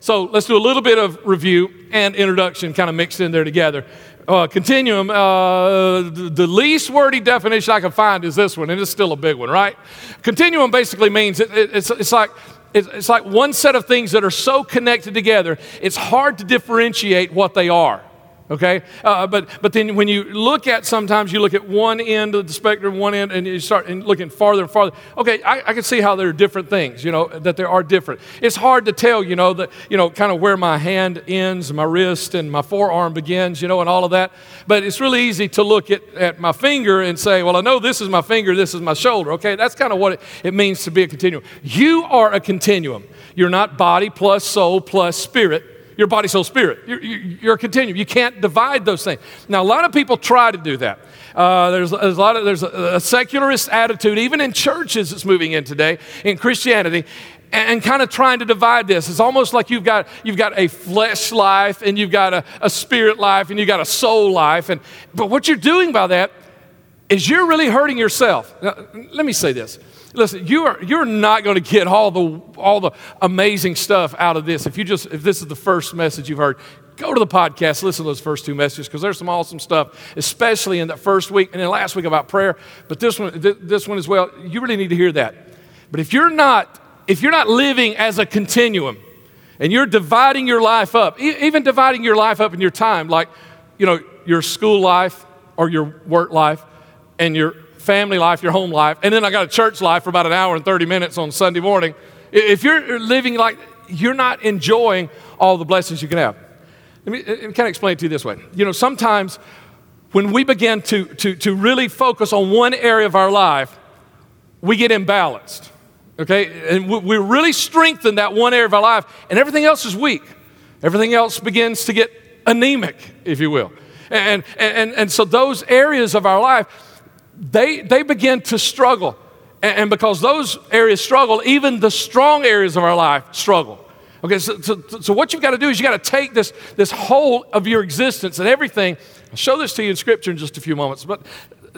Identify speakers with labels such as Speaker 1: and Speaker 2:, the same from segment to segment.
Speaker 1: so let's do a little bit of review and introduction kind of mixed in there together. Uh, continuum, uh, the, least wordy definition I can find is this one, and it's still a big one, right? Continuum basically means it, it, it's, it's like it's like one set of things that are so connected together, it's hard to differentiate what they are okay? Uh, but, but then when you look at sometimes you look at one end of the spectrum, one end, and you start looking farther and farther. Okay, I, I, can see how there are different things, you know, that there are different. It's hard to tell, you know, that, you know, kind of where my hand ends, my wrist, and my forearm begins, you know, and all of that. But it's really easy to look at, at my finger and say, well, I know this is my finger, this is my shoulder, okay? That's kind of what it, it means to be a continuum. You are a continuum. You're not body plus soul plus spirit your body, soul, spirit. You're, you're a continuum. You can't divide those things. Now, a lot of people try to do that. Uh, there's, there's, a lot of there's a, a, secularist attitude, even in churches, that's moving in today in Christianity, and, kind of trying to divide this. It's almost like you've got you've got a flesh life and you've got a, a spirit life and you've got a soul life. And but what you're doing by that is you're really hurting yourself. Now, let me say this. Listen, you are, you're not going to get all the, all the amazing stuff out of this. If you just, if this is the first message you've heard, go to the podcast, listen to those first two messages because there's some awesome stuff, especially in that first week and then last week about prayer. But this one, th- this one as well, you really need to hear that. But if you're not, if you're not living as a continuum and you're dividing your life up, e- even dividing your life up in your time, like, you know, your school life or your work life and your family life, your home life, and then I got a church life for about an hour and 30 minutes on Sunday morning. If you're living like you're not enjoying all the blessings you can have. Let me, let me kind of explain it to you this way. You know, sometimes when we begin to, to, to really focus on one area of our life, we get imbalanced. Okay? And we, we really strengthen that one area of our life, and everything else is weak. Everything else begins to get anemic, if you will. And, and, and so those areas of our life, they, they begin to struggle. And, and because those areas struggle, even the strong areas of our life struggle. Okay, so, so, so what you've got to do is you've got to take this, this whole of your existence and everything. I'll show this to you in Scripture in just a few moments. But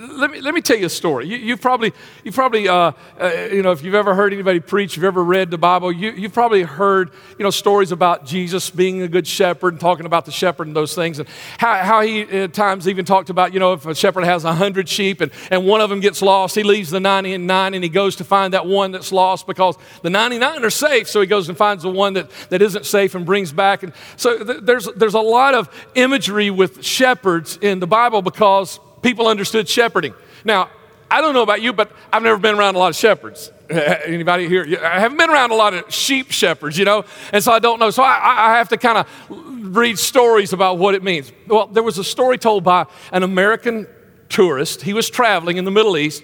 Speaker 1: let me, let me tell you a story. You, have probably, you probably uh, uh, you know, if you've ever heard anybody preach, you've ever read the Bible, you, you've probably heard, you know, stories about Jesus being a good shepherd and talking about the shepherd and those things, and how, how he at times even talked about, you know, if a shepherd has a hundred sheep and, and one of them gets lost, he leaves the 99 and he goes to find that one that's lost because the 99 are safe, so he goes and finds the one that, that isn't safe and brings back. And so th- there's, there's a lot of imagery with shepherds in the Bible because people understood shepherding. Now, I don't know about you, but I've never been around a lot of shepherds. Anybody here? I haven't been around a lot of sheep shepherds, you know, and so I don't know. So I, I have to kind of read stories about what it means. Well, there was a story told by an American tourist. He was traveling in the Middle East,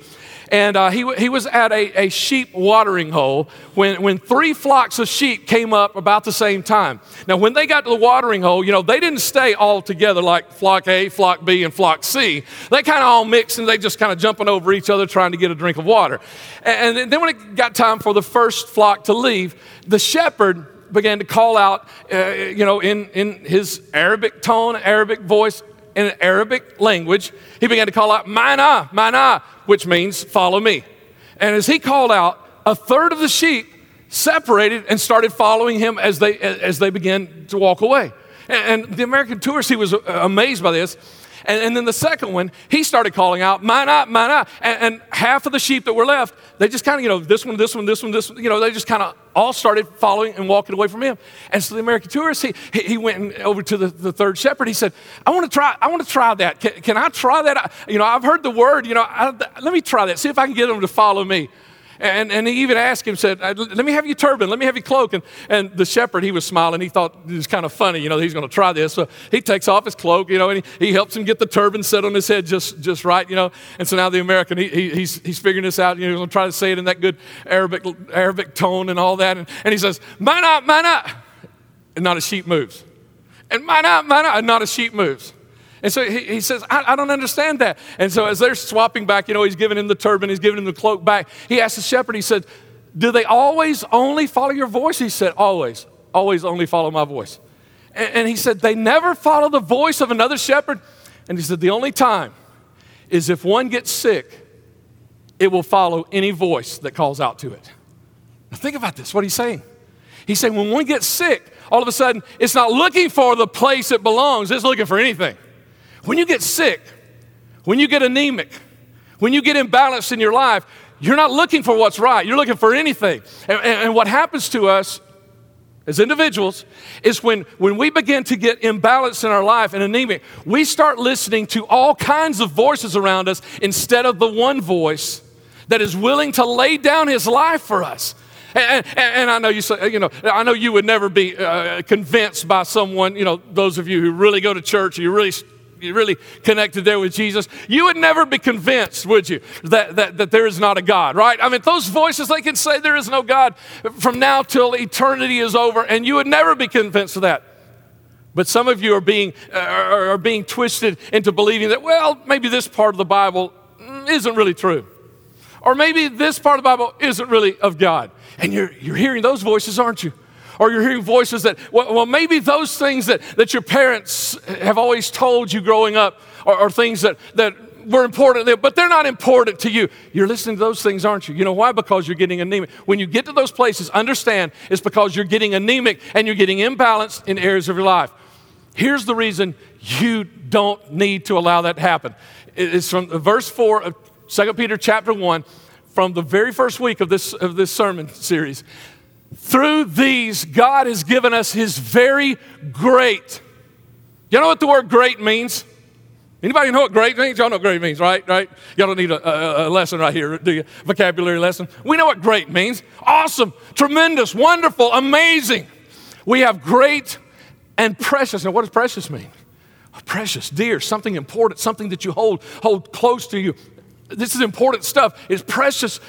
Speaker 1: and uh, he, he was at a, a sheep watering hole when, when three flocks of sheep came up about the same time. Now, when they got to the watering hole, you know, they didn't stay all together like flock A, flock B, and flock C. They kind of all mixed and they just kind of jumping over each other trying to get a drink of water. And, and then when it got time for the first flock to leave, the shepherd began to call out, uh, you know, in, in his Arabic tone, Arabic voice, in Arabic language, he began to call out, Mana, Mana, which means follow me. And as he called out, a third of the sheep separated and started following him as they, as they began to walk away. And, and the American tourist, he was uh, amazed by this. And, and, then the second one, he started calling out, mine up, mine up. And, and half of the sheep that were left, they just kind of, you know, this one, this one, this one, this one, you know, they just kind of all started following and walking away from him. And so the American tourist, he, he went over to the, the third shepherd. He said, I want to try, I want to try that. Can, can I try that? I, you know, I've heard the word, you know, I, let me try that. See if I can get them to follow me. And, and he even asked him, said, uh, let me have your turban, let me have your cloak. And, and the shepherd, he was smiling. He thought it was kind of funny, you know, he's going to try this. So he takes off his cloak, you know, and he, he helps him get the turban set on his head just, just right, you know. And so now the American, he, he he's, he's figuring this out, you know, he's going to try to say it in that good Arabic, Arabic tone and all that. And, and he says, mine up. And not a sheep moves. And mine up. And not a sheep moves. And so he, he says, I, I, don't understand that. And so as they're swapping back, you know, he's giving him the turban, he's giving him the cloak back. He asked the shepherd, he said, Do they always only follow your voice? He said, Always, always only follow my voice. And, and he said, They never follow the voice of another shepherd. And he said, The only time is if one gets sick, it will follow any voice that calls out to it. Now think about this, what he's saying. He's saying, when one gets sick, all of a sudden, it's not looking for the place it belongs, it's looking for anything. When you get sick, when you get anemic, when you get imbalanced in your life, you're not looking for what's right. You're looking for anything. And, and, and, what happens to us as individuals is when, when we begin to get imbalanced in our life and anemic, we start listening to all kinds of voices around us instead of the one voice that is willing to lay down his life for us. And, and, and, I know you say, you know, I know you would never be uh, convinced by someone, you know, those of you who really go to church, you really you're really connected there with Jesus, you would never be convinced, would you, that, that, that there is not a God, right? I mean, those voices, they can say there is no God from now till eternity is over, and you would never be convinced of that. But some of you are being, uh, are being twisted into believing that, well, maybe this part of the Bible isn't really true. Or maybe this part of the Bible isn't really of God. And you're, you're hearing those voices, aren't you? Or you're hearing voices that, well, well maybe those things that, that your parents have always told you growing up are, are things that, that were important, but they're not important to you. You're listening to those things, aren't you? You know why? Because you're getting anemic. When you get to those places, understand it's because you're getting anemic and you're getting imbalanced in areas of your life. Here's the reason you don't need to allow that to happen. It's from verse 4 of 2 Peter chapter 1, from the very first week of this, of this sermon series. Through these, God has given us His very great. You know what the word great means? Anybody know what great means? Y'all know what great means, right? Right? Y'all don't need a, a, a, lesson right here, do you? Vocabulary lesson. We know what great means. Awesome, tremendous, wonderful, amazing. We have great and precious. Now, what does precious mean? Precious, dear, something important, something that you hold hold close to you this is important stuff. It's precious.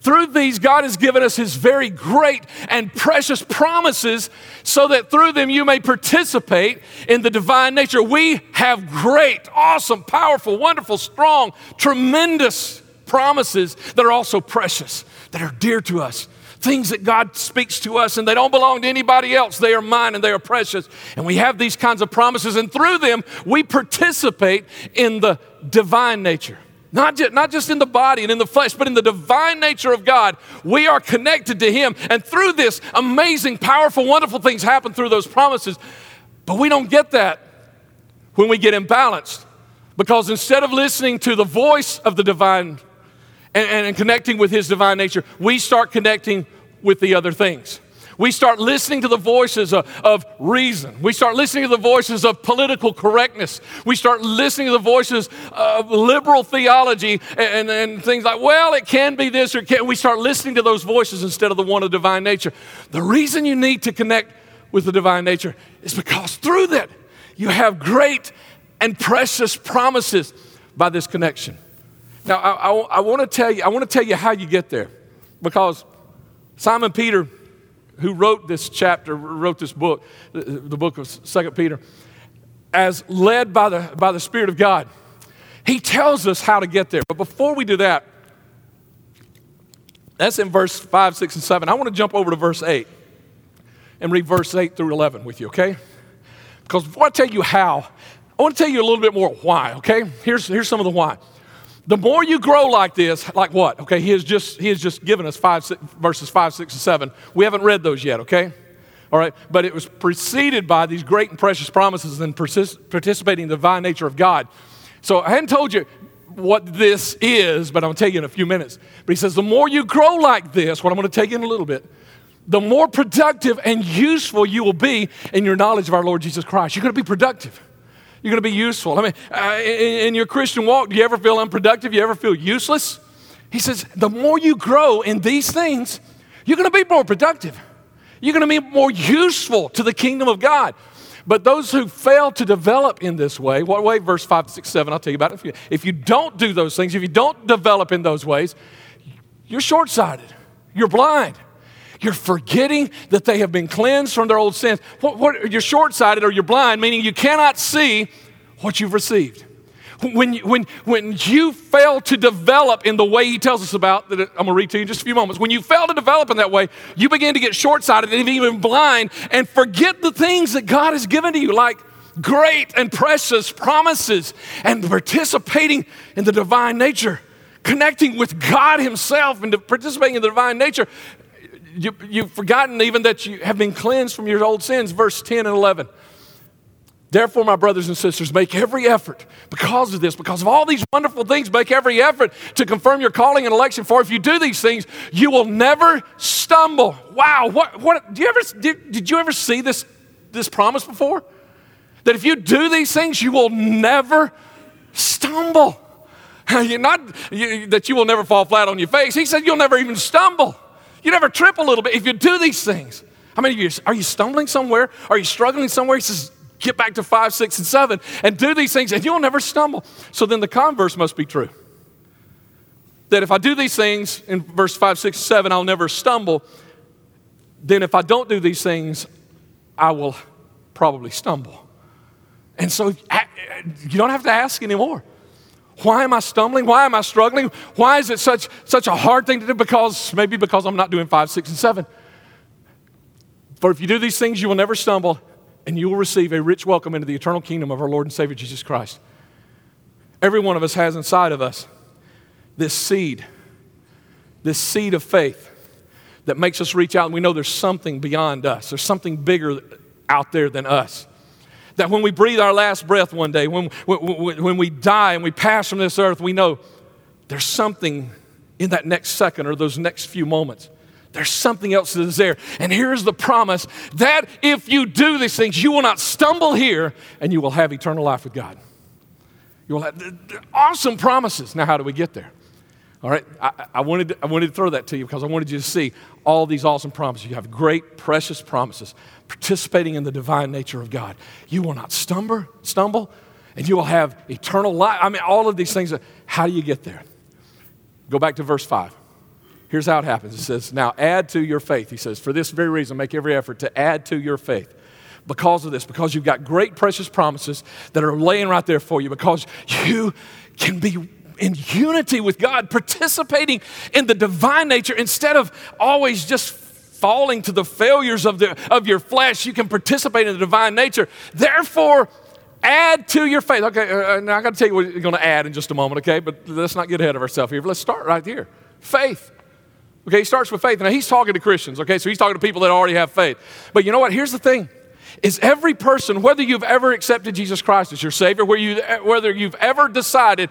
Speaker 1: Through these, God has given us His very great and precious promises so that through them you may participate in the divine nature. We have great, awesome, powerful, wonderful, strong, tremendous promises that are also precious, that are dear to us. Things that God speaks to us and they don't belong to anybody else. They are mine and they are precious. And we have these kinds of promises, and through them, we participate in the divine nature. Not just, not just in the body and in the flesh, but in the divine nature of God. We are connected to Him. And through this, amazing, powerful, wonderful things happen through those promises. But we don't get that when we get imbalanced. Because instead of listening to the voice of the divine and, and, and connecting with His divine nature, we start connecting with the other things. We start listening to the voices of, of, reason. We start listening to the voices of political correctness. We start listening to the voices of liberal theology and, and things like, well, it can be this or can. We start listening to those voices instead of the one of divine nature. The reason you need to connect with the divine nature is because through that, you have great and precious promises by this connection. Now, I, I, I want to tell you, I want to tell you how you get there because Simon Peter who wrote this chapter, wrote this book, the book of Second Peter, as led by the, by the Spirit of God. He tells us how to get there. But before we do that, that's in verse 5, 6, and 7. I want to jump over to verse 8 and read verse 8 through 11 with you, okay? Because before I tell you how, I want to tell you a little bit more why, okay? Here's, here's some of the why the more you grow like this, like what? Okay, he has just he has just given us five six, verses five, six, and seven. We haven't read those yet. Okay, all right, but it was preceded by these great and precious promises and participating in the divine nature of God. So I hadn't told you what this is, but I'm to tell you in a few minutes. But he says, the more you grow like this, what I'm tell you in a little bit, the more productive and useful you will be in your knowledge of our Lord Jesus Christ. You're going to be productive. You're going to be useful. I mean, uh, in, in your Christian walk, do you ever feel unproductive? You ever feel useless? He says, the more you grow in these things, you're going to be more productive. You're going to be more useful to the kingdom of God. But those who fail to develop in this way, what way? Verse 5, 6, 7, I'll tell you about it. If you, if you don't do those things, if you don't develop in those ways, you're short sighted, you're blind. You're forgetting that they have been cleansed from their old sins. What, what, you're short sighted or you're blind, meaning you cannot see what you've received. When, when, when you fail to develop in the way he tells us about, that I'm going to read to you in just a few moments, when you fail to develop in that way, you begin to get short sighted and even blind and forget the things that God has given to you, like great and precious promises and participating in the divine nature, connecting with God Himself and participating in the divine nature you, you've forgotten even that you have been cleansed from your old sins. Verse 10 and 11. Therefore, my brothers and sisters, make every effort because of this, because of all these wonderful things, make every effort to confirm your calling and election. For if you do these things, you will never stumble. Wow, what, what, do you ever, did, did you ever see this, this promise before? That if you do these things, you will never stumble. You're not you, that you will never fall flat on your face. He said you'll never even stumble. You never trip a little bit if you do these things. I mean, are you stumbling somewhere? Are you struggling somewhere? He says, get back to five, six, and seven and do these things, and you'll never stumble. So then the converse must be true. That if I do these things in verse five, six, seven, I'll never stumble. Then if I don't do these things, I will probably stumble. And so you don't have to ask anymore. Why am I stumbling? Why am I struggling? Why is it such, such a hard thing to do? Because maybe because I'm not doing five, six, and seven. For if you do these things, you will never stumble, and you will receive a rich welcome into the eternal kingdom of our Lord and Savior Jesus Christ. Every one of us has inside of us this seed, this seed of faith that makes us reach out, and we know there's something beyond us, there's something bigger out there than us that when we breathe our last breath one day, when, when, when we die and we pass from this earth, we know there's something in that next second or those next few moments. There's something else that is there. And here's the promise that if you do these things, you will not stumble here and you will have eternal life with God. You will have awesome promises. Now, how do we get there? All right, I, I, wanted to, I wanted to throw that to you because I wanted you to see all these awesome promises. You have great, precious promises participating in the divine nature of God. You will not stumble, stumble, and you will have eternal life. I mean, all of these things. How do you get there? Go back to verse 5. Here's how it happens. It says, Now add to your faith. He says, For this very reason, make every effort to add to your faith. Because of this, because you've got great, precious promises that are laying right there for you, because you can be in unity with God, participating in the divine nature instead of always just falling to the failures of, the, of your flesh. You can participate in the divine nature. Therefore, add to your faith. Okay, uh, uh now I got to tell you what you're going to add in just a moment, okay? But let's not get ahead of ourselves here. Let's start right here. Faith. Okay, he starts with faith. Now he's talking to Christians, okay? So he's talking to people that already have faith. But you know what? Here's the thing is every person, whether you've ever accepted Jesus Christ as your Savior, you, whether you've ever decided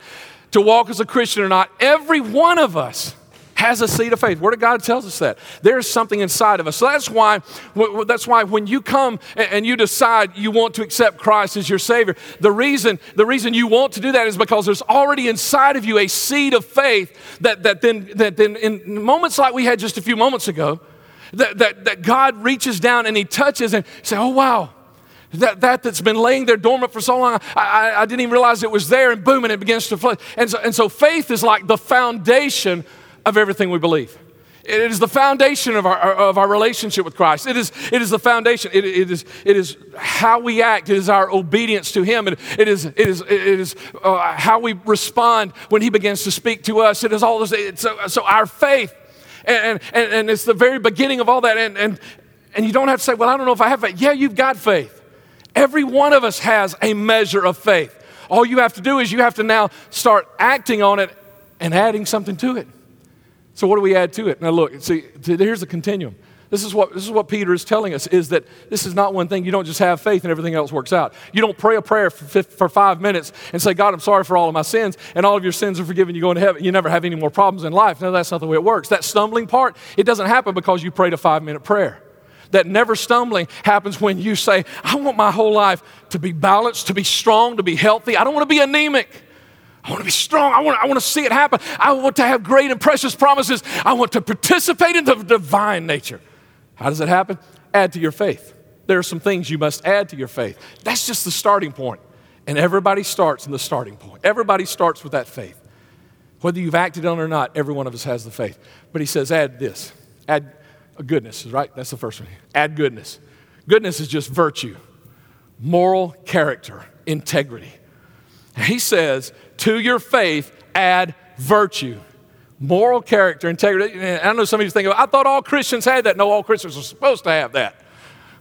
Speaker 1: to walk as a Christian or not, every one of us has a seed of faith. Word of God tells us that. There's something inside of us. So that's why, that's why when you come and you decide you want to accept Christ as your Savior, the reason, the reason you want to do that is because there's already inside of you a seed of faith that, that, then, that then in moments like we had just a few moments ago, that, that, that God reaches down and He touches and say, oh wow, that, that that's been laying there dormant for so long, I, I, I, didn't even realize it was there, and boom, and it begins to flow. And so, and so faith is like the foundation of everything we believe. It is the foundation of our, of our relationship with Christ. It is, it is the foundation. It, it, is, it is how we act. It is our obedience to Him. It, it is, it is, it is uh, how we respond when He begins to speak to us. It is all this. So, so our faith, and, and, and it's the very beginning of all that. And, and, and you don't have to say, well, I don't know if I have faith. Yeah, you've got faith. Every one of us has a measure of faith. All you have to do is you have to now start acting on it and adding something to it. So what do we add to it? Now look, see, here's the continuum. This is what this is what Peter is telling us is that this is not one thing. You don't just have faith and everything else works out. You don't pray a prayer for, for five minutes and say, God, I'm sorry for all of my sins, and all of your sins are forgiven. You go into heaven. You never have any more problems in life. No, that's not the way it works. That stumbling part, it doesn't happen because you prayed a five minute prayer. That never stumbling happens when you say, I want my whole life to be balanced, to be strong, to be healthy. I don't want to be anemic. I want to be strong. I want, I want to see it happen. I want to have great and precious promises. I want to participate in the divine nature. How does it happen? Add to your faith. There are some things you must add to your faith. That's just the starting point. And everybody starts in the starting point. Everybody starts with that faith. Whether you've acted on it or not, every one of us has the faith. But he says, add this. Add goodness, right? That's the first one. Add goodness. Goodness is just virtue, moral character, integrity. He says, to your faith, add virtue, moral character, integrity. I know some of you think, I thought all Christians had that. No, all Christians are supposed to have that.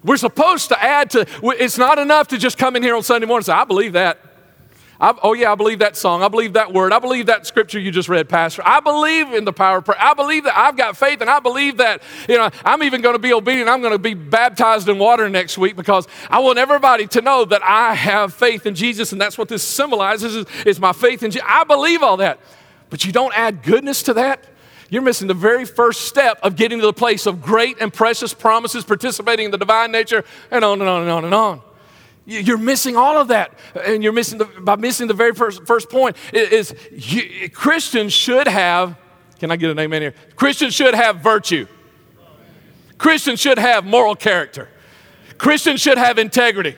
Speaker 1: We're supposed to add to, it's not enough to just come in here on Sunday morning and say, I believe that. I, oh, yeah, I believe that song. I believe that word. I believe that scripture you just read, Pastor. I believe in the power of prayer. I believe that I've got faith, and I believe that, you know, I'm even going to be obedient. I'm going to be baptized in water next week because I want everybody to know that I have faith in Jesus, and that's what this symbolizes is, is my faith in Jesus. I believe all that. But you don't add goodness to that. You're missing the very first step of getting to the place of great and precious promises, participating in the divine nature, and on and on and on and on. You're missing all of that. And you're missing the, by missing the very first, first point is, you, Christians should have, can I get an amen here? Christians should have virtue. Christians should have moral character. Christians should have integrity.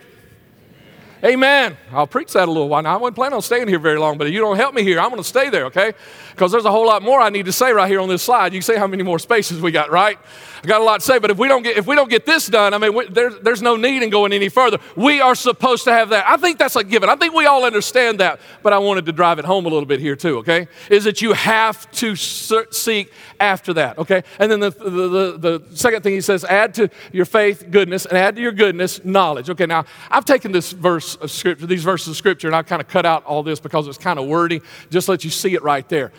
Speaker 1: Amen. I'll preach that a little while. Now, I wasn't planning on staying here very long, but if you don't help me here, I'm going to stay there, okay? Because there's a whole lot more I need to say right here on this slide. You can see how many more spaces we got, right? I got a lot to say, but if we don't get, if we don't get this done, I mean, we, there, there's no need in going any further. We are supposed to have that. I think that's a given. I think we all understand that, but I wanted to drive it home a little bit here too, okay? Is that you have to seek after that, okay? And then the, the, the, the second thing he says, add to your faith goodness, and add to your goodness knowledge. Okay, now I've taken this verse of scripture, these verses of scripture, and I've kind of cut out all this because it's kind of wordy. Just let you see it right there.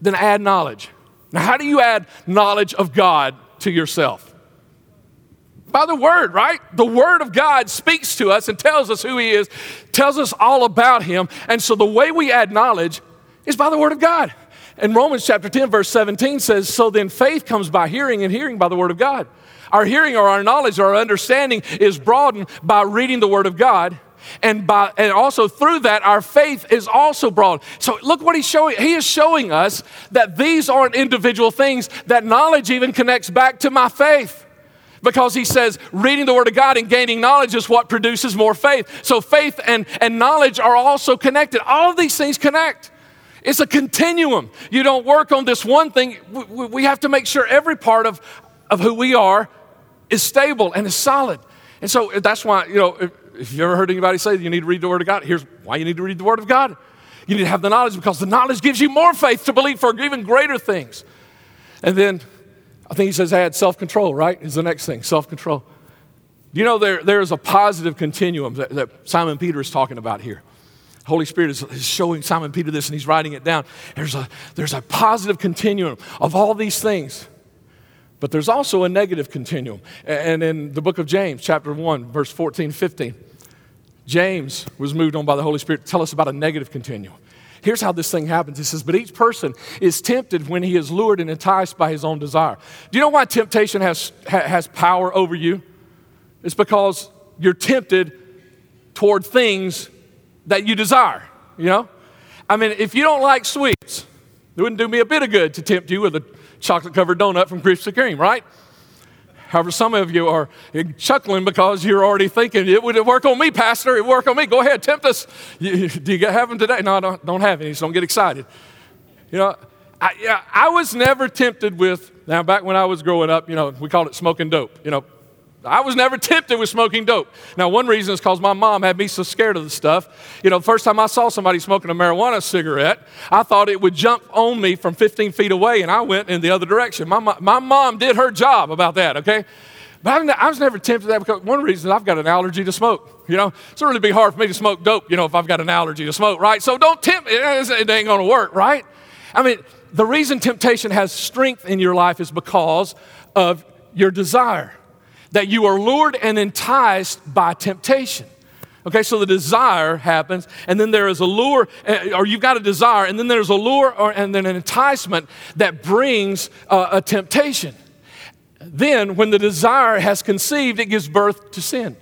Speaker 1: Then add knowledge. Now, how do you add knowledge of God to yourself? By the Word, right? The Word of God speaks to us and tells us who He is, tells us all about Him. And so the way we add knowledge is by the Word of God. And Romans chapter 10, verse 17 says, So then faith comes by hearing, and hearing by the Word of God. Our hearing or our knowledge or our understanding is broadened by reading the Word of God. And, by, and also through that, our faith is also broad. So look what he's showing. He is showing us that these aren't individual things, that knowledge even connects back to my faith because he says reading the Word of God and gaining knowledge is what produces more faith. So faith and, and knowledge are also connected. All of these things connect. It's a continuum. You don't work on this one thing. We, we have to make sure every part of, of who we are is stable and is solid. And so that's why, you know, if, you ever heard anybody say you need to read the Word of God, here's why you need to read the Word of God. You need to have the knowledge because the knowledge gives you more faith to believe for even greater things. And then I think he says add self control, right? Is the next thing self control. Do You know, there, there's a positive continuum that, that Simon Peter is talking about here. Holy Spirit is, is, showing Simon Peter this and he's writing it down. There's a, there's a positive continuum of all these things. But there's also a negative continuum. And in the book of James, chapter 1, verse 14, 15, James was moved on by the Holy Spirit to tell us about a negative continuum. Here's how this thing happens. He says, But each person is tempted when he is lured and enticed by his own desire. Do you know why temptation has, has power over you? It's because you're tempted toward things that you desire, you know? I mean, if you don't like sweets, it wouldn't do me a bit of good to tempt you with a chocolate covered donut from Krispy Kreme, right? However, some of you are chuckling because you're already thinking, it would work on me, Pastor. It would work on me. Go ahead, tempt us. You, do you have them today? No, I don't, don't have any, so don't get excited. You know, I, yeah, I was never tempted with, now back when I was growing up, you know, we called it smoking dope. You know, I was never tempted with smoking dope. Now, one reason is because my mom had me so scared of the stuff. You know, the first time I saw somebody smoking a marijuana cigarette, I thought it would jump on me from 15 feet away, and I went in the other direction. My, my mom did her job about that, okay? But I was never tempted that because one reason is I've got an allergy to smoke. You know, it's really be hard for me to smoke dope, you know, if I've got an allergy to smoke, right? So don't tempt me. It ain't going to work, right? I mean, the reason temptation has strength in your life is because of your desire that you are lured and enticed by temptation. Okay, so the desire happens, and then there is a lure, eh, or you've got a desire, and then there's a lure, or, and then an enticement that brings uh, a temptation. Then, when the desire has conceived, it gives birth to sin.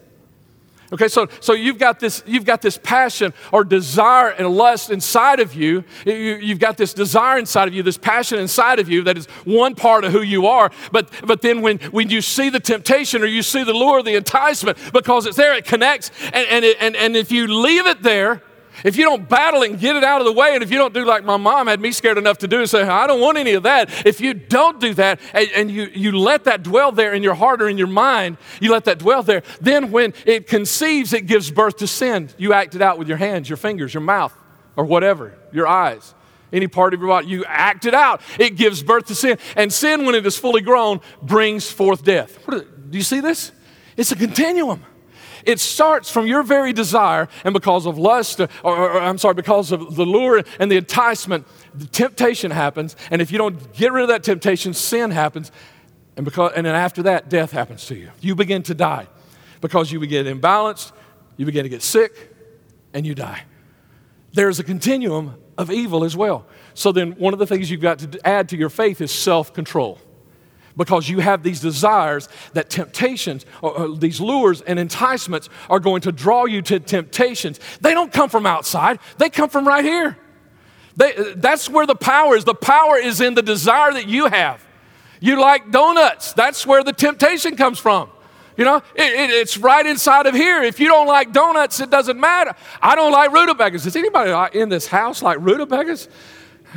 Speaker 1: Okay, so, so you've, got this, you've got this passion or desire and lust inside of you. you. You've got this desire inside of you, this passion inside of you that is one part of who you are. But, but then when, when you see the temptation or you see the lure, the enticement, because it's there, it connects. And, and, it, and, and if you leave it there, if you don't battle and get it out of the way, and if you don't do like my mom had me scared enough to do and say, I don't want any of that, if you don't do that and, and, you, you let that dwell there in your heart or in your mind, you let that dwell there, then when it conceives, it gives birth to sin. You act it out with your hands, your fingers, your mouth, or whatever, your eyes. Any part of your body, you act it out. It gives birth to sin. And sin, when it is fully grown, brings forth death. do you see this? It's a continuum. It starts from your very desire, and because of lust, or, or, or, I'm sorry, because of the lure and the enticement, the temptation happens. And if you don't get rid of that temptation, sin happens. And, because, and then after that, death happens to you. You begin to die because you begin imbalanced, you begin to get sick, and you die. There's a continuum of evil as well. So then, one of the things you've got to add to your faith is self control because you have these desires that temptations or, or, these lures and enticements are going to draw you to temptations. They don't come from outside. They come from right here. They, that's where the power is. The power is in the desire that you have. You like donuts. That's where the temptation comes from. You know it, it, it's right inside of here. If you don't like donuts it doesn't matter. I don't like rutabagas. Does anybody in this house like rutabagas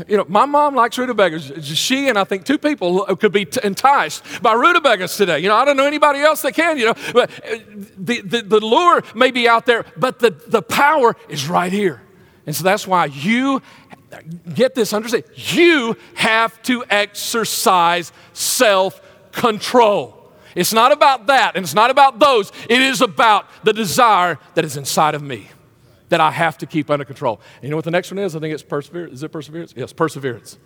Speaker 1: you know, my mom likes rutabagas. She and I think two people could be t- enticed by rutabagas today. You know, I don't know anybody else that can, you know, but uh, the, the, the lure may be out there, but the, the power is right here. And so that's why you, get this, understand, you have to exercise self control. It's not about that, and it's not about those. It is about the desire that is inside of me that I have to keep under control. And you know what the next one is? I think it's perseverance. Is it perseverance? Yes, perseverance.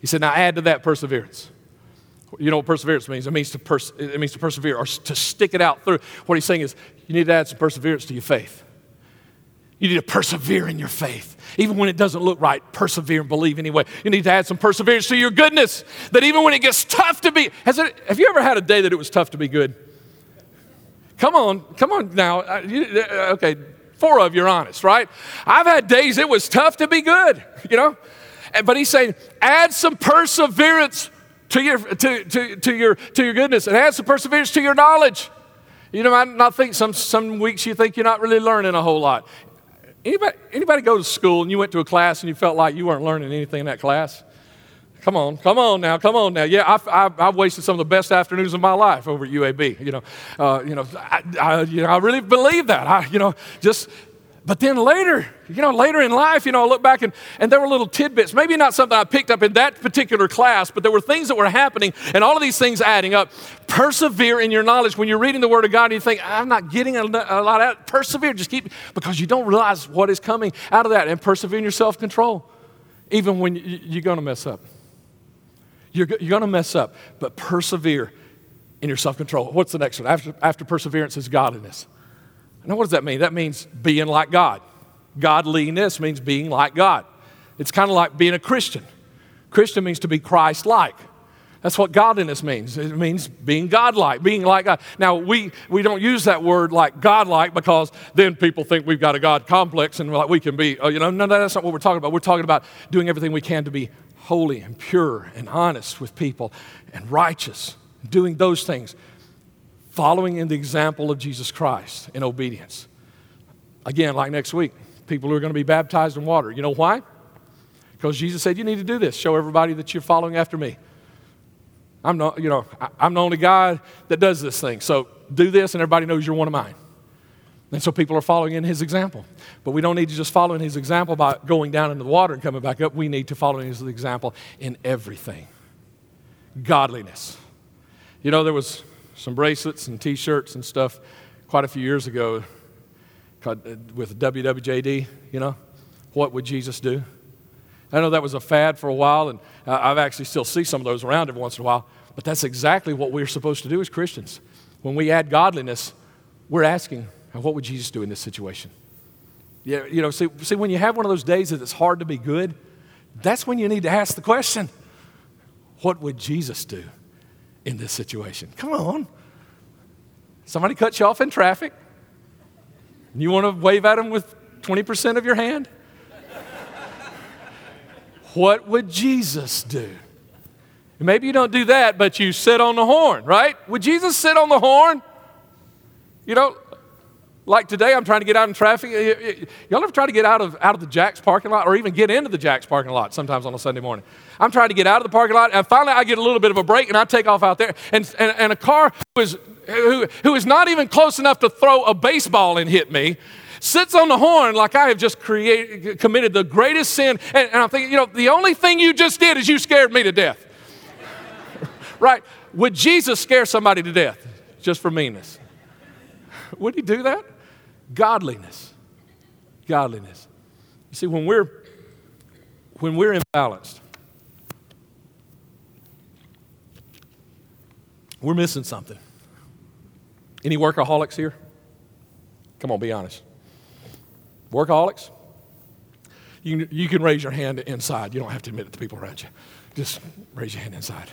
Speaker 1: He said, now add to that perseverance. You know what perseverance means? It means to, pers- it means to persevere or to stick it out through. What he's saying is, you need to add some perseverance to your faith. You need to persevere in your faith. Even when it doesn't look right, persevere and believe anyway. You need to add some perseverance to your goodness. That even when it gets tough to be, has it, have you ever had a day that it was tough to be good? Come on, come on now. Uh, okay, four of you are honest, right? I've had days it was tough to be good, you know? But he's saying, add some perseverance to your, to, to, to your, to your goodness and add some perseverance to your knowledge. You know, I not think some, some weeks you think you're not really learning a whole lot. Anybody, anybody go to school and you went to a class and you felt like you weren't learning anything in that class? Come on, come on now, come on now. Yeah, I've, I've, I've, wasted some of the best afternoons of my life over at UAB. You know, uh, you know, I, I, you know, I really believe that. I, you know, just, but then later, you know, later in life, you know, I look back and, and there were little tidbits, maybe not something I picked up in that particular class, but there were things that were happening and all of these things adding up. Persevere in your knowledge. When you're reading the Word of God and you think, I'm not getting a, a lot out, persevere. Just keep, because you don't realize what is coming out of that and persevere in your self control, even when you, you're going to mess up. You're, you're going to mess up, but persevere in your self control. What's the next one? After, after perseverance is godliness. Now, what does that mean? That means being like God. Godliness means being like God. It's kind of like being a Christian. Christian means to be Christ like. That's what godliness means. It means being godlike, being like God. Now, we, we don't use that word like godlike because then people think we've got a God complex and like we can be, oh, you know, no, no, that's not what we're talking about. We're talking about doing everything we can to be holy and pure and honest with people and righteous, doing those things, following in the example of Jesus Christ in obedience. Again, like next week, people who are going to be baptized in water. You know why? Because Jesus said, You need to do this. Show everybody that you're following after me. I'm not, you know, I'm the only guy that does this thing. So do this, and everybody knows you're one of mine. And so people are following in his example. But we don't need to just follow in his example by going down into the water and coming back up. We need to follow in his example in everything. Godliness. You know, there was some bracelets and t-shirts and stuff quite a few years ago uh, with WWJD, you know, what would Jesus do? I know that was a fad for a while, and I've actually still see some of those around every once in a while, but that's exactly what we're supposed to do as Christians. When we add godliness, we're asking, and what would Jesus do in this situation? Yeah, you know, see, see, when you have one of those days that it's hard to be good, that's when you need to ask the question what would Jesus do in this situation? Come on. Somebody cuts you off in traffic, and you want to wave at them with 20% of your hand? what would Jesus do? Maybe you don't do that, but you sit on the horn, right? Would Jesus sit on the horn? You know, like today, I'm trying to get out in traffic. Y'all ever try to get out of, out of the Jack's parking lot or even get into the Jack's parking lot sometimes on a Sunday morning? I'm trying to get out of the parking lot, and finally I get a little bit of a break, and I take off out there. And, and, and a car who is, who, who is not even close enough to throw a baseball and hit me sits on the horn like I have just created, committed the greatest sin. And, and I'm thinking, you know, the only thing you just did is you scared me to death. right? Would Jesus scare somebody to death just for meanness? Would he do that? Godliness. Godliness. You see, when we're when we're imbalanced, we're missing something. Any workaholics here? Come on, be honest. Workaholics? You you can raise your hand inside. You don't have to admit it to people around you. Just raise your hand inside.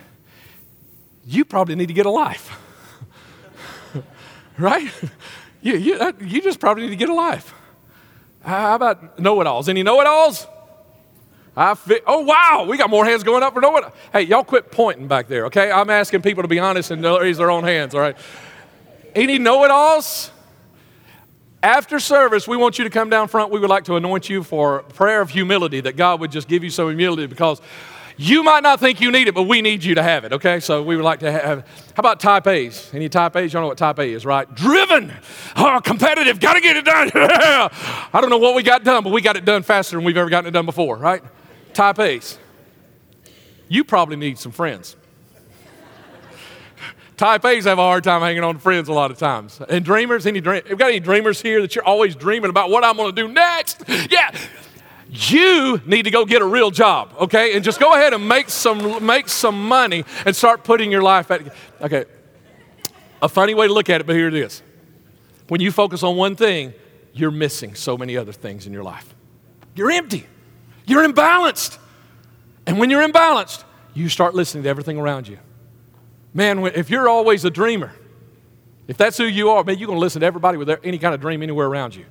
Speaker 1: You probably need to get a life. right? You, you, you just probably need to get a life. How about know it alls? Any know it alls? I fi- oh, wow, we got more hands going up for know it Hey, y'all quit pointing back there, okay? I'm asking people to be honest and raise their own hands, all right? Any know it alls? After service, we want you to come down front. We would like to anoint you for prayer of humility, that God would just give you some humility because you might not think you need it, but we need you to have it, okay? So we would like to have. How about type A's? Any type A's? You don't know what type A is, right? Driven, oh, competitive, gotta get it done. I don't know what we got done, but we got it done faster than we've ever gotten it done before, right? Type A's. You probably need some friends. Type A's have a hard time hanging on to friends a lot of times. And dreamers, any dream, have got any dreamers here that you're always dreaming about what I'm to do next? Yeah. You need to go get a real job, okay? And just go ahead and make some make some money and start putting your life at Okay. A funny way to look at it, but here it is. When you focus on one thing, you're missing so many other things in your life. You're empty. You're imbalanced. And when you're imbalanced, you start listening to everything around you. Man, if you're always a dreamer, if that's who you are, man, you're going to listen to everybody with any kind of dream anywhere around you.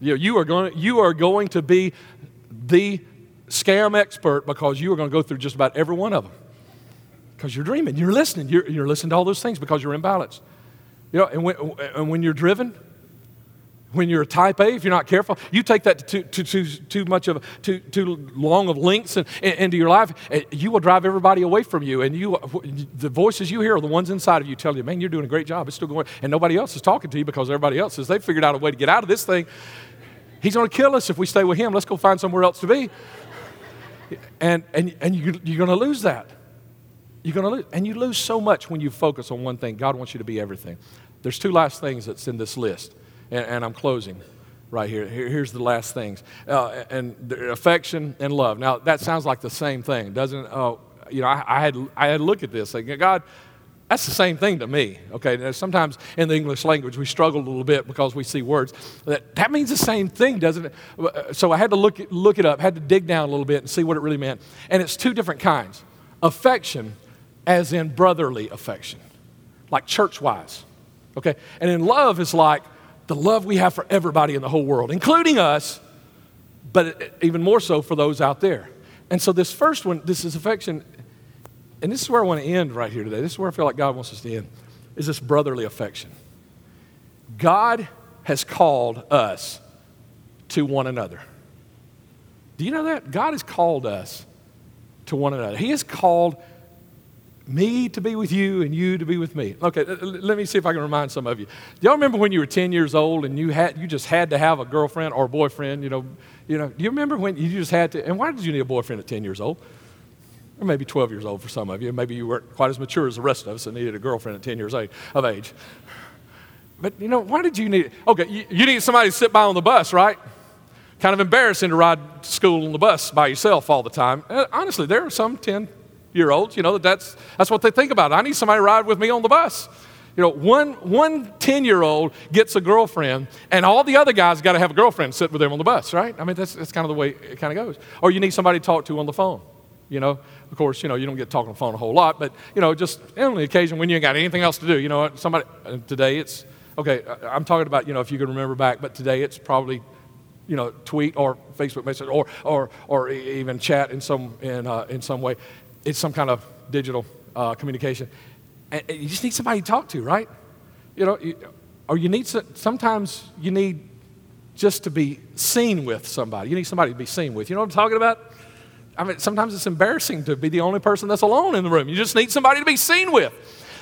Speaker 1: You, know, you, are going, you are going to be the scam expert because you are going to go through just about every one of them. Because you're dreaming, you're listening, you're, you're listening to all those things because you're imbalanced. You know, and when, and when you're driven, when you're a type A, if you're not careful, you take that too, too, too, too much of too, too long of in, in, into your life, eh, you will drive everybody away from you. And you, the voices you hear are the ones inside of you telling you, man, you're doing a great job. It's still going. And nobody else is talking to you because everybody else is. They've figured out a way to get out of this thing. He's going to kill us if we stay with him. Let's go find somewhere else to be. And, and, and you, you're going to lose that. You're going to lose. And you lose so much when you focus on one thing. God wants you to be everything. There's two last things that's in this list and, and I'm closing right here. here. Here's the last things. Uh, and affection and love. Now, that sounds like the same thing, doesn't it? Oh, you know, I, I, had, I had to look at this. Like, God, that's the same thing to me. Okay, now, sometimes in the English language we struggle a little bit because we see words. That, that means the same thing, doesn't it? Uh, so I had to look, look it up, had to dig down a little bit and see what it really meant. And it's two different kinds affection, as in brotherly affection, like church wise. Okay, and in love is like the love we have for everybody in the whole world, including us, but even more so for those out there. And so, this first one, this is affection, and this is where I want to end right here today. This is where I feel like God wants us to end, is this brotherly affection. God has called us to one another. Do you know that? God has called us to one another. He has called me to be with you and you to be with me. Okay, let me see if I can remind some of you. Do y'all remember when you were 10 years old and you had you just had to have a girlfriend or a boyfriend, you know, you know, do you remember when you just had to and why did you need a boyfriend at 10 years old? Or maybe 12 years old for some of you. Maybe you weren't quite as mature as the rest of us and needed a girlfriend at 10 years of age. But you know, why did you need it? Okay, you, you need somebody to sit by on the bus, right? Kind of embarrassing to ride to school on the bus by yourself all the time. Uh, honestly, there are some 10, year olds, you know, that that's, that's what they think about. I need somebody to ride with me on the bus. You know, one, one 10 year old gets a girlfriend, and all the other guys got to have a girlfriend sit with them on the bus, right? I mean, that's, that's kind of the way it kind of goes. Or you need somebody to talk to on the phone. You know, of course, you know, you don't get talking on the phone a whole lot, but, you know, just on the occasion when you ain't got anything else to do, you know, somebody, uh, today it's, okay, I'm talking about, you know, if you can remember back, but today it's probably you know, tweet or Facebook message or, or, or even chat in some, in, uh, in some way it's some kind of digital uh, communication. And you just need somebody to talk to, right? You know, you, or you need, sometimes you need just to be seen with somebody. You need somebody to be seen with. You know what I'm talking about? I mean, sometimes it's embarrassing to be the only person that's alone in the room. You just need somebody to be seen with.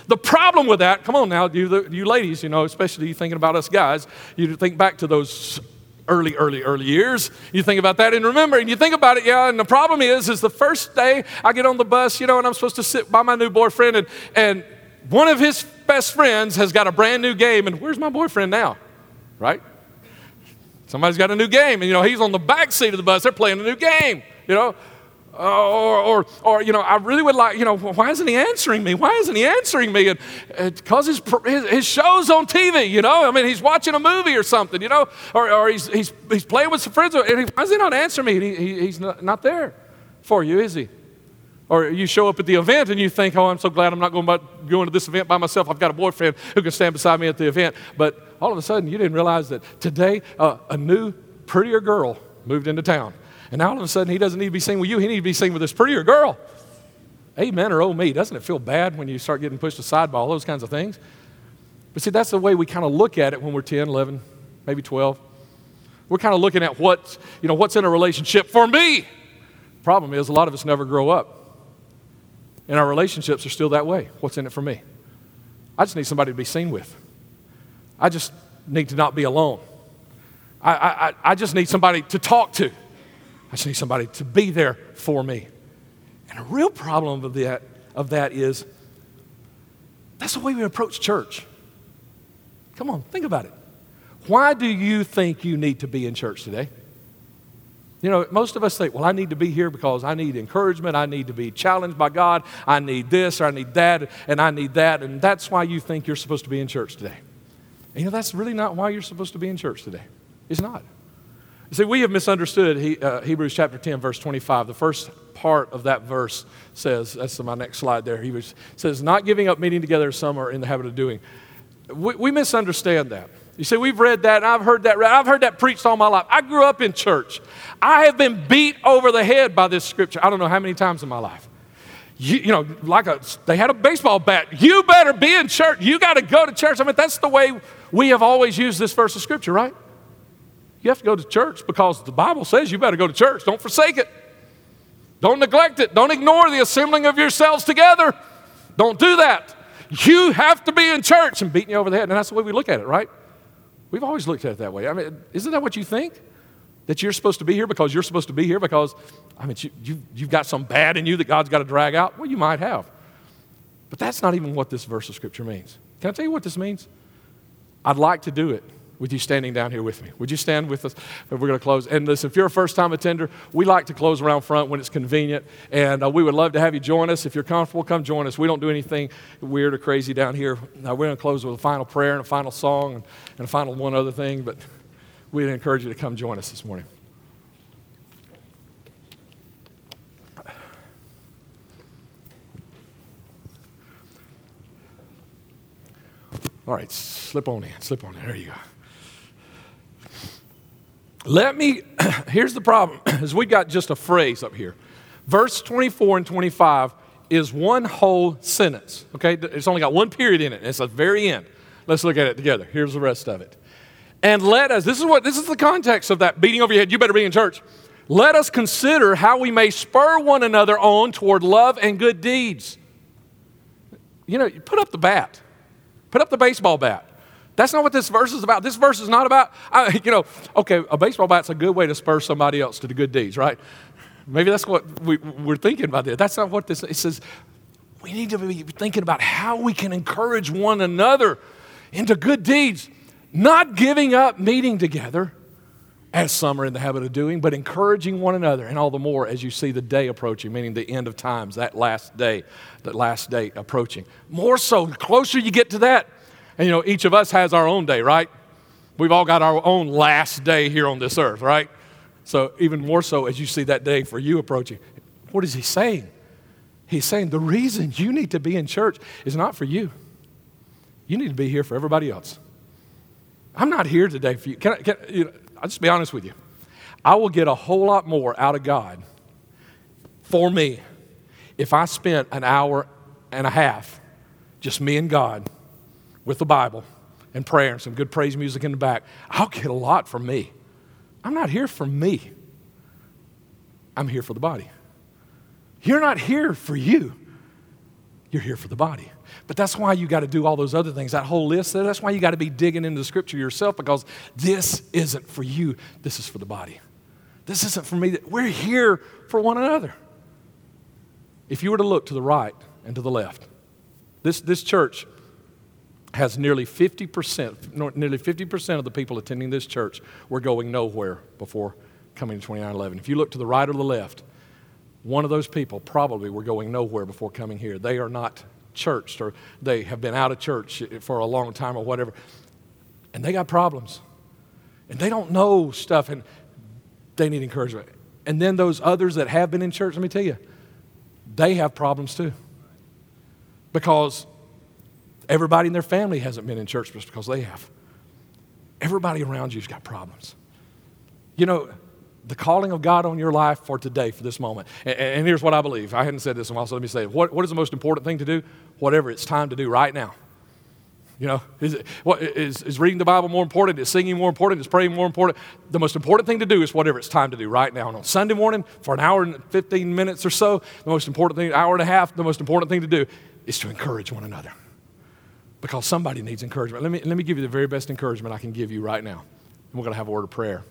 Speaker 1: The problem with that, come on now, you, you ladies, you know, especially you thinking about us guys, you think back to those early, early, early years. You think about that and remember, and you think about it, yeah, and the problem is, is the first day I get on the bus, you know, and I'm supposed to sit by my new boyfriend, and, and one of his best friends has got a brand new game, and where's my boyfriend now? Right? Somebody's got a new game, and you know, he's on the back seat of the bus, they're playing a new game, you know. Or, or, or, you know, I really would like, you know, why isn't he answering me? Why isn't he answering me? And because his, his, his, show's on TV, you know, I mean, he's watching a movie or something, you know, or, or he's, he's, he's playing with some friends, and he, why is he not answering me? He, he, he's not, not there for you, is he? Or you show up at the event and you think, oh, I'm so glad I'm not going, about, going to this event by myself. I've got a boyfriend who can stand beside me at the event. But all of a sudden, you didn't realize that today uh, a new, prettier girl moved into town. And now all of a sudden, he doesn't need to be seen with you, he needs to be seen with this prettier girl. Amen or oh me. Doesn't it feel bad when you start getting pushed aside by all those kinds of things? But see, that's the way we kind of look at it when we're 10, 11, maybe 12. We're kind of looking at what, you know, what's in a relationship for me. Problem is, a lot of us never grow up. And our relationships are still that way. What's in it for me? I just need somebody to be seen with. I just need to not be alone. I, I, I just need somebody to talk to. I just need somebody to be there for me. And a real problem of that, of that is that's the way we approach church. Come on, think about it. Why do you think you need to be in church today? You know, most of us think, well, I need to be here because I need encouragement. I need to be challenged by God. I need this or I need that and I need that. And that's why you think you're supposed to be in church today. And you know, that's really not why you're supposed to be in church today. It's not. See, we have misunderstood he, uh, Hebrews chapter 10, verse 25. The first part of that verse says, that's my next slide there. He says, not giving up meeting together as some are in the habit of doing. We, we misunderstand that. You see, we've read that and I've heard that. I've heard that preached all my life. I grew up in church. I have been beat over the head by this scripture. I don't know how many times in my life. You, you know, like a, they had a baseball bat. You better be in church. You got to go to church. I mean, that's the way we have always used this verse of scripture, right? You have to go to church because the Bible says you better go to church. Don't forsake it. Don't neglect it. Don't ignore the assembling of yourselves together. Don't do that. You have to be in church and beating you over the head. And that's the way we look at it, right? We've always looked at it that way. I mean, isn't that what you think? That you're supposed to be here because you're supposed to be here because, I mean, you, you, you've got some bad in you that God's got to drag out? Well, you might have. But that's not even what this verse of Scripture means. Can I tell you what this means? I'd like to do it with you standing down here with me. Would you stand with us? We're going to close. And listen, if you're a first time attender, we like to close around front when it's convenient. And uh, we would love to have you join us. If you're comfortable, come join us. We don't do anything weird or crazy down here. Now, we're going to close with a final prayer and a final song and, and a final one other thing. But we'd encourage you to come join us this morning. All right, slip on in, slip on in. There you go. Let me, here's the problem, is we got just a phrase up here. Verse 24 and 25 is one whole sentence, okay? It's only got one period in it. It's the very end. Let's look at it together. Here's the rest of it. And let us, this is what, this is the context of that beating over your head. You better be in church. Let us consider how we may spur one another on toward love and good deeds. You know, you put up the bat, put up the baseball bat. That's not what this verse is about. This verse is not about, I, you know, okay, a baseball bat's a good way to spur somebody else to the good deeds, right? Maybe that's what we, are thinking about there. That's not what this it says. We need to be thinking about how we can encourage one another into good deeds, not giving up meeting together as some are in the habit of doing, but encouraging one another, and all the more as you see the day approaching, meaning the end of times, that last day, that last day approaching. More so, the closer you get to that, and you know, each of us has our own day, right? We've all got our own last day here on this earth, right? So, even more so as you see that day for you approaching, what is he saying? He's saying the reason you need to be in church is not for you. You need to be here for everybody else. I'm not here today for you. Can I, can, you know, I'll just be honest with you. I will get a whole lot more out of God for me if I spent an hour and a half, just me and God, with the Bible and prayer and some good praise music in the back, I'll get a lot from me. I'm not here for me, I'm here for the body. You're not here for you, you're here for the body. But that's why you got to do all those other things, that whole list. That's why you got to be digging into the scripture yourself because this isn't for you, this is for the body. This isn't for me. We're here for one another. If you were to look to the right and to the left, this, this church has nearly 50%, nearly 50% of the people attending this church were going nowhere before coming to 2911. If you look to the right or the left, one of those people probably were going nowhere before coming here. They are not churched or they have been out of church for a long time or whatever. And they got problems. And they don't know stuff and they need encouragement. And then those others that have been in church, let me tell you, they have problems too. Because everybody in their family hasn't been in church just because they have. Everybody around you's got problems. You know, the calling of God on your life for today, for this moment. And, and, here's what I believe. I hadn't said this in a while, so let me say it. What, what is the most important thing to do? Whatever it's time to do right now. You know, is, it, what, is, is reading the Bible more important? Is singing more important? Is praying more important? The most important thing to do is whatever it's time to do right now. And on Sunday morning, for an hour and 15 minutes or so, the most important thing, hour and a half, the most important thing to do is to encourage one another. Because somebody needs encouragement. Let me, let me give you the very best encouragement I can give you right now. And we're going to have a word of prayer.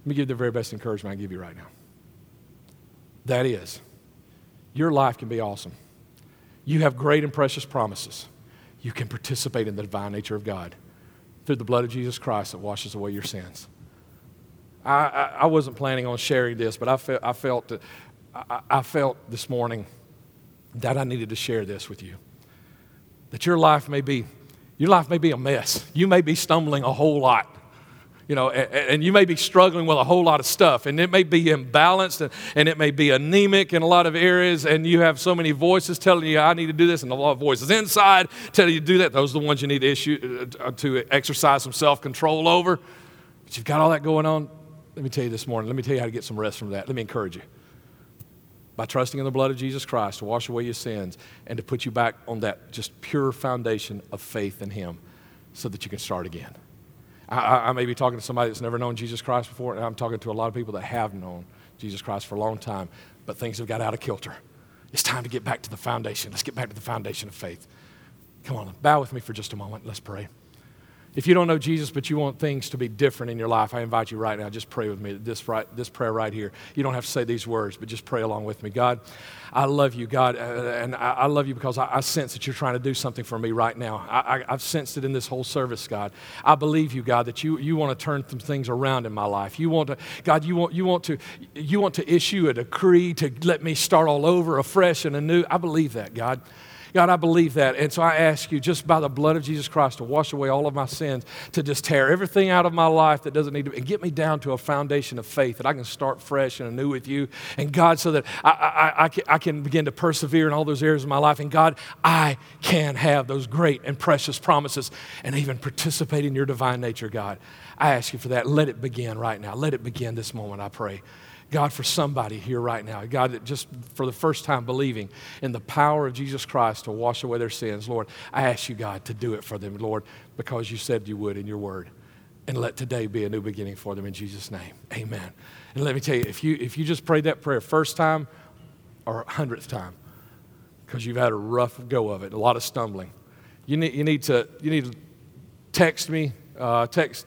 Speaker 1: Let me give you the very best encouragement I can give you right now. That is, your life can be awesome. You have great and precious promises you can participate in the divine nature of God through the blood of Jesus Christ that washes away your sins. I, I, I wasn't planning on sharing this, but I, fe- I, felt, I, I felt this morning that I needed to share this with you. That your life may be, your life may be a mess. You may be stumbling a whole lot you know, and, and, you may be struggling with a whole lot of stuff, and it may be imbalanced, and, and, it may be anemic in a lot of areas, and you have so many voices telling you, I need to do this, and a lot of voices inside telling you to do that. Those are the ones you need to, issue, uh, to exercise some self control over. But you've got all that going on. Let me tell you this morning, let me tell you how to get some rest from that. Let me encourage you. By trusting in the blood of Jesus Christ to wash away your sins and to put you back on that just pure foundation of faith in Him so that you can start again. I, I, may be talking to somebody that's never known Jesus Christ before, and I'm talking to a lot of people that have known Jesus Christ for a long time, but things have got out of kilter. It's time to get back to the foundation. Let's get back to the foundation of faith. Come on, bow with me for just a moment. Let's pray. If you don't know Jesus, but you want things to be different in your life, I invite you right now, just pray with me this, right, this prayer right here. You don't have to say these words, but just pray along with me. God, I love you, God, uh, and I, love you because I, sense that you're trying to do something for me right now. I, have sensed it in this whole service, God. I believe you, God, that you, you want to turn some things around in my life. You want to, God, you want, you want to, you want to issue a decree to let me start all over afresh and anew. I believe that, God. God, I believe that. And so I ask you, just by the blood of Jesus Christ, to wash away all of my sins, to just tear everything out of my life that doesn't need to, and get me down to a foundation of faith that I can start fresh and anew with you. And God, so that I, I, I, can, I can begin to persevere in all those areas of my life. And God, I can have those great and precious promises and even participate in your divine nature, God. I ask you for that. Let it begin right now. Let it begin this moment, I pray. God, for somebody here right now, God, just for the first time believing in the power of Jesus Christ to wash away their sins, Lord, I ask you, God, to do it for them, Lord, because you said you would in your word. And let today be a new beginning for them in Jesus' name. Amen. And let me tell you, if you, if you just prayed that prayer first time or hundredth time, because you've had a rough go of it, a lot of stumbling, you need, you need, to, you need to text me, uh, text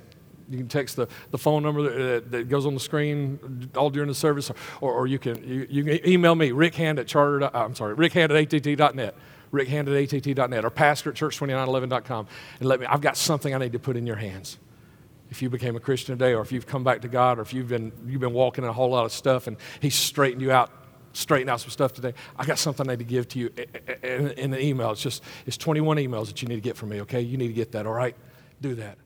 Speaker 1: you can text the, the phone number that, that goes on the screen all during the service, or, or you, can, you, you, can email me, rickhand at charter, I'm sorry, rickhand at att.net, rickhand at att.net, or pastor at church2911.com, and let me, I've got something I need to put in your hands. If you became a Christian today, or if you've come back to God, or if you've been, you've been walking in a whole lot of stuff and He's straightened you out, straightened out some stuff today, I got something I need to give to you eh, eh, eh, in, in an email. It's just, it's 21 emails that you need to get from me, okay? You need to get that, all right? Do that.